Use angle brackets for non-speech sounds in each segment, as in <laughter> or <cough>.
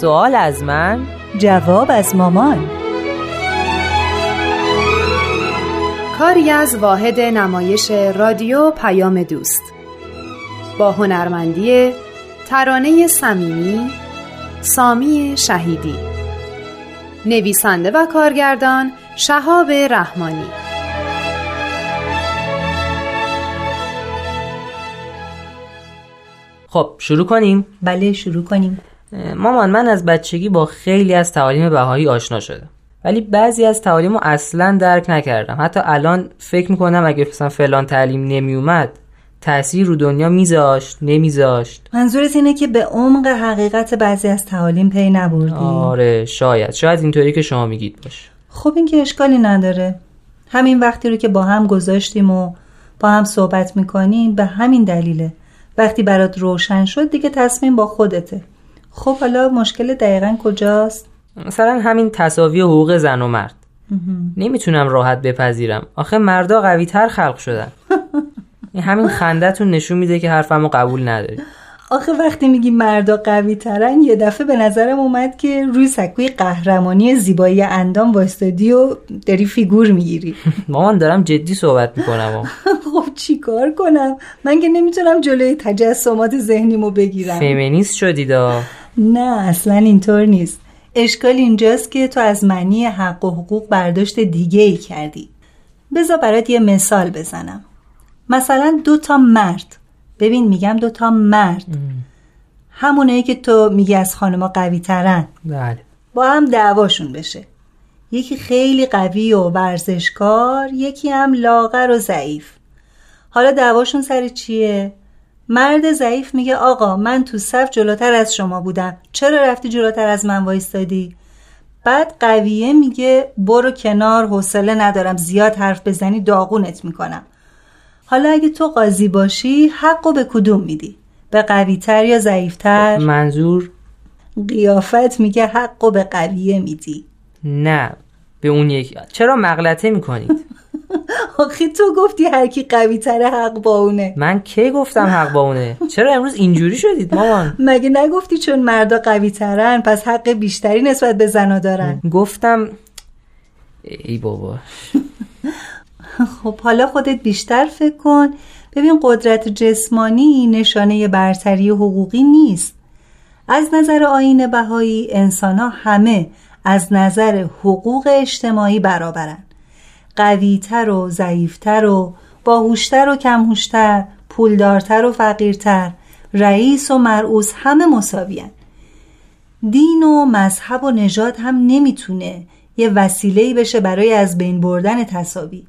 سوال از من؟ جواب از مامان. کاری از واحد نمایش رادیو پیام دوست. با هنرمندی ترانه صمیمی سامی شهیدی. نویسنده و کارگردان شهاب رحمانی. خب شروع کنیم؟ بله شروع کنیم. مامان من از بچگی با خیلی از تعالیم بهایی آشنا شدم. ولی بعضی از تعالیم رو اصلا درک نکردم. حتی الان فکر می‌کنم اگه مثلا فلان تعلیم نمیومد تاثیر رو دنیا میذاشت نمیذاشت. منظورت اینه که به عمق حقیقت بعضی از تعالیم پی نبردی؟ آره شاید. شاید اینطوری که شما میگید باشه. خب این که اشکالی نداره. همین وقتی رو که با هم گذاشتیم و با هم صحبت می‌کنیم به همین دلیله. وقتی برات روشن شد دیگه تصمیم با خودته. خب حالا مشکل دقیقا کجاست؟ مثلا همین تصاوی حقوق زن و مرد. نمی‌تونم راحت بپذیرم. آخه مردا قوی تر خلق شدن. <laughs> این همین خندتون نشون میده که حرفمو قبول نداری. آخه وقتی میگی مردا قوی ترن یه دفعه به نظرم اومد که روی سکوی قهرمانی زیبایی اندام وایستادی و داری فیگور می‌گیری. <laughs> مامان دارم جدی صحبت می‌کنم. <laughs> خب چی کار کنم؟ من که نمی‌تونم جلوی تجسمات ذهنیمو بگیرم. فمینیست شدیدا نه اصلا اینطور نیست. اشکال اینجاست که تو از معنی حق و حقوق برداشت دیگه ای کردی. بذار برات یه مثال بزنم. مثلا دو تا مرد. ببین میگم دو تا مرد. همونه که تو میگی از خانما قوی ترن بله. با هم دعواشون بشه. یکی خیلی قوی و ورزشکار یکی هم لاغر و ضعیف. حالا دعواشون سر چیه؟ مرد ضعیف میگه آقا من تو صف جلوتر از شما بودم. چرا رفتی جلوتر از من وایستادی؟ بعد قویه میگه برو کنار حوصله ندارم. زیاد حرف بزنی داغونت می‌کنم. حالا اگه تو قاضی باشی حقو به کدوم میدی؟ به قویتر یا ضعیفتر؟ منظور؟ قیافت میگه حقو به قویه میدی. نه به اون یک. چرا مغلطه می‌کنید؟ <laughs> آخه تو گفتی هر کی قوی تره حق با اونه. من کی گفتم حق با اونه؟ چرا امروز اینجوری شدید مامان؟ مگه نگفتی چون مردا قوی ترن پس حق بیشتری نسبت به زنا دارن؟ گفتم ای بابا. <laughs> خب حالا خودت بیشتر فکر کن. ببین قدرت جسمانی نشانه برتری حقوقی نیست. از نظر آین بهایی انسان ها همه از نظر حقوق اجتماعی برابرن. قویتر و ضعیفتر و باهوشتر و کمهوشتر پولدارتر و فقیرتر رئیس و مرعوس همه مساویان دین و مذهب و نژاد هم نمی‌تونه یه وسیله‌ای بشه برای از بین بردن تصاوی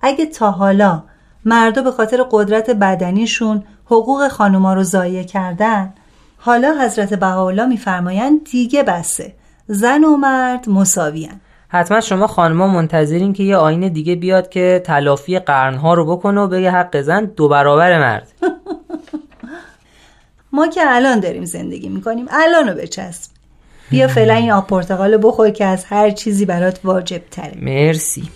اگه تا حالا مردا به خاطر قدرت بدنیشون حقوق خانوما رو ضایع کردن حالا حضرت بهاءالله میفرمایند دیگه بسه. زن و مرد مساویان حتما شما خانما منتظرین که یه آین دیگه بیاد که تلافی قرنها رو بکنه و بگه حق زن دو برابر مرد. <laughs> ما که الان داریم زندگی می‌کنیم الان رو بچسب. بیا فعلا این آب پرتقال بخور که از هر چیزی برات واجب تره مرسی.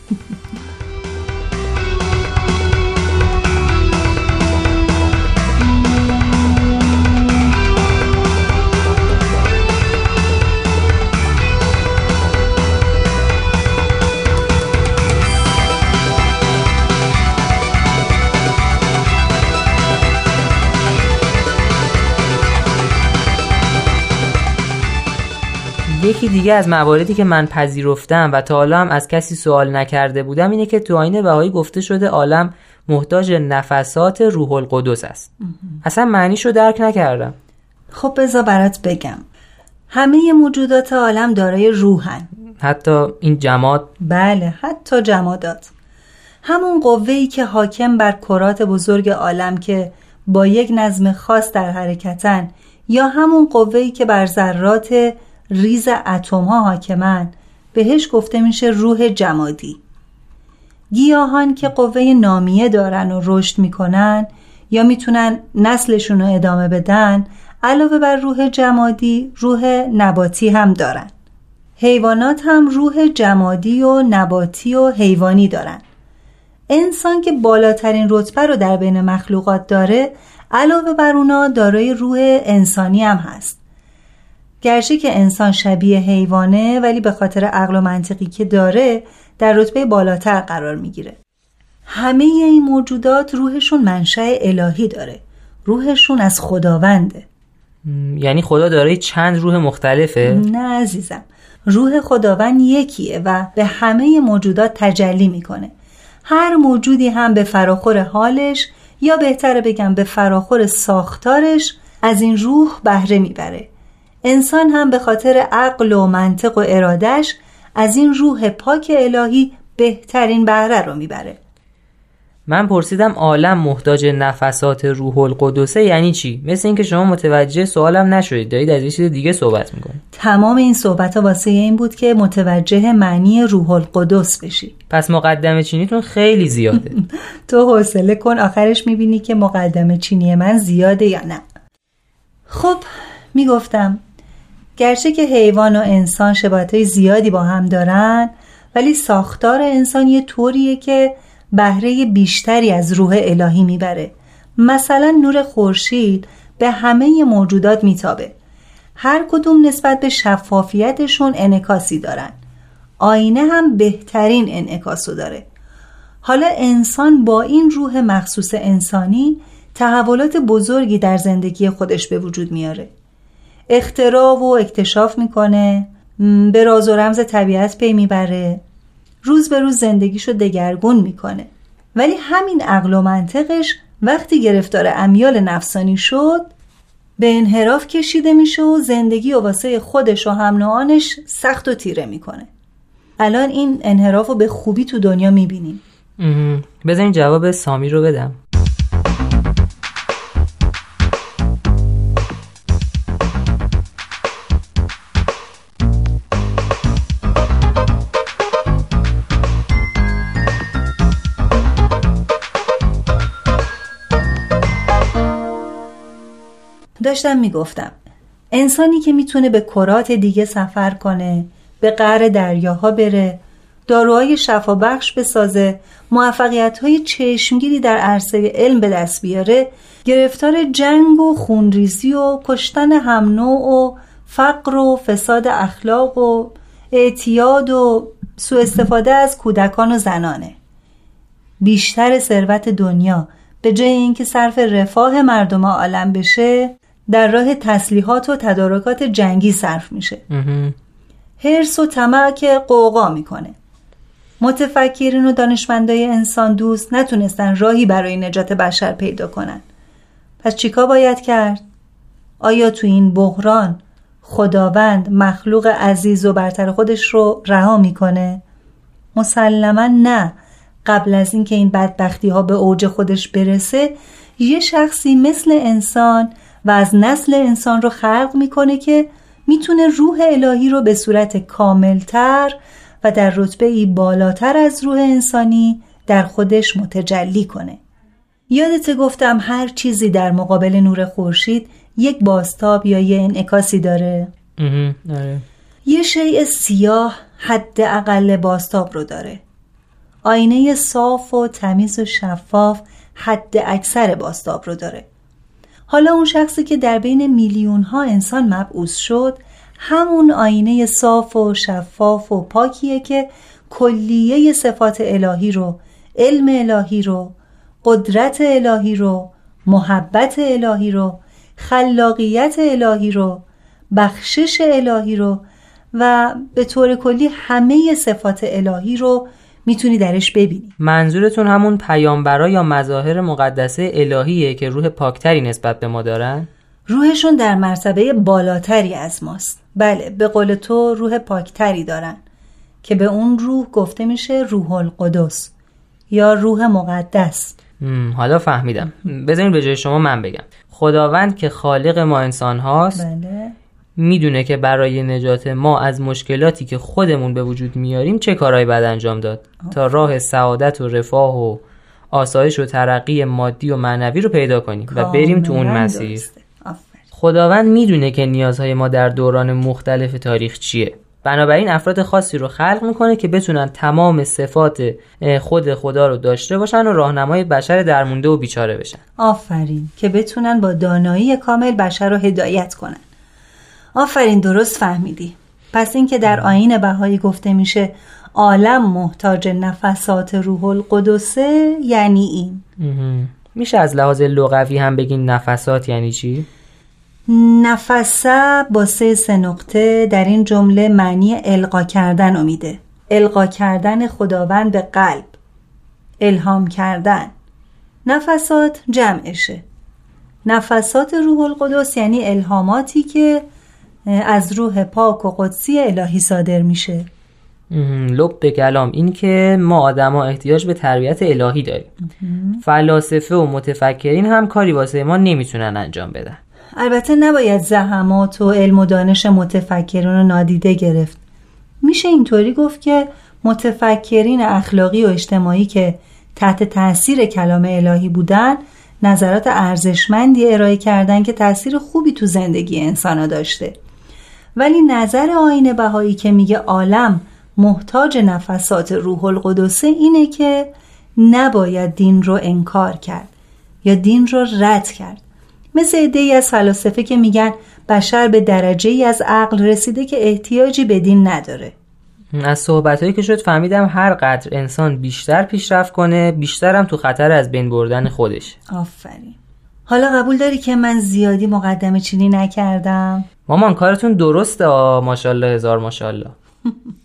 یکی دیگه از مواردی که من پذیرفتم و تا حالا هم از کسی سوال نکرده بودم اینه که تو آین بهایی گفته شده عالم محتاج نفسات روح القدس است. اصلا معنیشو درک نکردم. خب بذار برات بگم. همه موجودات عالم دارای روحن. حتی این جماد. بله حتی جمادات. همون قوه‌ای که حاکم بر کرات بزرگ عالم که با یک نظم خاص در حرکتن یا همون قوه‌ای که بر ذرات ریز اتم ها حاکمن بهش گفته میشه روح جمادی. گیاهان که قوه نامیه دارن و رشد می‌کنن یا می‌تونن نسلشون رو ادامه بدن علاوه بر روح جمادی روح نباتی هم دارن. حیوانات هم روح جمادی و نباتی و حیوانی دارن. انسان که بالاترین رتبه رو در بین مخلوقات داره علاوه بر اونا دارای روح انسانی هم هست. گرچه که انسان شبیه حیوانه ولی به خاطر عقل و منطقی که داره در رتبه بالاتر قرار می‌گیره. همه این موجودات روحشون منشأ الهی داره. روحشون از خداونده. یعنی خدا داره چند روح مختلفه؟ نه عزیزم. روح خداوند یکیه و به همه موجودات تجلی می‌کنه. هر موجودی هم به فراخور حالش یا بهتره بگم به فراخور ساختارش از این روح بهره می‌بره. انسان هم به خاطر عقل و منطق و ارادش از این روح پاک الهی بهترین بهره رو می‌بره. من پرسیدم عالم محتاج نفسات روح القدسه یعنی چی؟ مثل اینکه شما متوجه سوالم نشدید. دارید از یه چیز دیگه صحبت می‌کنید. تمام این صحبت ها واسه این بود که متوجه معنی روح القدس بشی. پس مقدمه چینیتون خیلی زیاده. <laughs> تو حوصله کن آخرش می‌بینی که مقدمه چینی من زیاده یا نه. خب می‌گفتم گرچه که حیوان و انسان شباهت زیادی با هم دارن ولی ساختار انسان یه طوریه که بهره بیشتری از روح الهی می‌بره. مثلا نور خورشید به همه موجودات میتابه. هر کدوم نسبت به شفافیتشون انکاسی دارن. آینه هم بهترین انعکاسو داره. حالا انسان با این روح مخصوص انسانی تحولات بزرگی در زندگی خودش به وجود میاره. اختراع و اکتشاف می‌کنه. به راز و رمز طبیعت پی می‌بره. روز به روز زندگیشو دگرگون می‌کنه. ولی همین عقل و منطقش وقتی گرفتار امیال نفسانی شد به انحراف کشیده میشه و زندگی و واسه خودش و هم سخت و تیره می‌کنه. الان این انحراف رو به خوبی تو دنیا می‌بینیم. بذارین جواب سامی رو بدم. داشتم می‌گفتم انسانی که می‌تونه به کرات دیگه سفر کنه به قعر دریاها بره داروهای شفابخش بسازه موفقیت های چشمگیری در عرصه علم به دست بیاره گرفتار جنگ و خونریزی و کشتن هم و فقر و فساد اخلاق و اعتیاد و سوء استفاده از کودکان و زنانه. بیشتر ثروت دنیا به جای اینکه صرف رفاه مردم عالم بشه در راه تسلیحات و تدارکات جنگی صرف میشه هرس و طمع که قوقا می‌کنه متفکرین و دانشمندای انسان دوست نتونستن راهی برای نجات بشر پیدا کنن پس چیکار باید کرد؟ آیا تو این بحران خداوند مخلوق عزیز و برتر خودش رو رها می‌کنه؟ مسلما نه قبل از اینکه این بدبختی ها به اوج خودش برسه یه شخصی مثل انسان و از نسل انسان رو خلق می‌کنه که می‌تونه روح الهی رو به صورت کاملتر و در رتبه ای بالاتر از روح انسانی در خودش متجلی کنه. یادت گفتم هر چیزی در مقابل نور خورشید یک باستاب یا یه انعکاسی داره. آره. یه شیء سیاه حد اقل باستاب رو داره. آینه صاف و تمیز و شفاف حد اکثر باستاب رو داره. حالا اون شخصی که در بین میلیون ها انسان مبعوث شد همون آینه صاف و شفاف و پاکیه که کلیه صفات الهی رو علم الهی رو قدرت الهی رو محبت الهی رو خلاقیت الهی رو بخشش الهی رو و به طور کلی همه صفات الهی رو می‌تونی درش ببینی. منظورتون همون پیامبرا یا مظاهر مقدسه الهیه که روح پاکتری نسبت به ما دارن؟ روحشون در مرتبه بالاتری از ماست. بله به قول تو روح پاکتری دارن که به اون روح گفته میشه روح القدس یا روح مقدس. حالا فهمیدم. بذارین به جای شما من بگم. خداوند که خالق ما انسان هاست بله. می‌دونه که برای نجات ما از مشکلاتی که خودمون به وجود میاریم چه کارهایی باید انجام داد تا راه سعادت و رفاه و آسایش و ترقی مادی و معنوی رو پیدا کنیم و بریم تو اون مسیر. خداوند می‌دونه که نیازهای ما در دوران مختلف تاریخ چیه. بنابراین افراد خاصی رو خلق می‌کنه که بتونن تمام صفات خود خدا رو داشته باشن و راهنمای بشر درمونده و بیچاره بشن. آفرین. که بتونن با دانایی کامل بشر رو هدایت کنن. آفرین درست فهمیدی. پس اینکه در آین بهایی گفته میشه عالم محتاج نفسات روح القدسه یعنی این. میشه از لحاظ لغوی هم بگین نفسات یعنی چی؟ نفسه با سه سه نقطه در این جمله معنی القا کردن رو میده. القا کردن خداوند به قلب. الهام کردن. نفسات جمعشه. نفسات روح القدس یعنی الهاماتی که از روح پاک و قدسی الهی صادر میشه. لب به کلام این که ما آدما احتیاج به تربیت الهی داریم. فلاسفه و متفکرین هم کاری واسه ما نمی‌تونن انجام بدن. البته نباید زحمات و علم و دانش متفکرین رو نادیده گرفت. میشه اینطوری گفت که متفکرین اخلاقی و اجتماعی که تحت تاثیر کلام الهی بودن نظرات ارزشمندی ارائه کردن که تاثیر خوبی تو زندگی انسان داشته. ولی نظر آین بهایی که میگه عالم محتاج نفسات روح القدسه اینه که نباید دین رو انکار کرد یا دین رو رد کرد. مثل ای از فلاسفه که میگن بشر به درجه ای از عقل رسیده که احتیاجی به دین نداره. از صحبت هایی که شد فهمیدم هر قدر انسان بیشتر پیشرفت کنه بیشتر هم تو خطر از بین بردن خودش آفرین. حالا قبول داری که من زیادی مقدمه چینی نکردم؟ مامان کارتون درسته ماشاءالله هزار ماشاءالله. <laughs>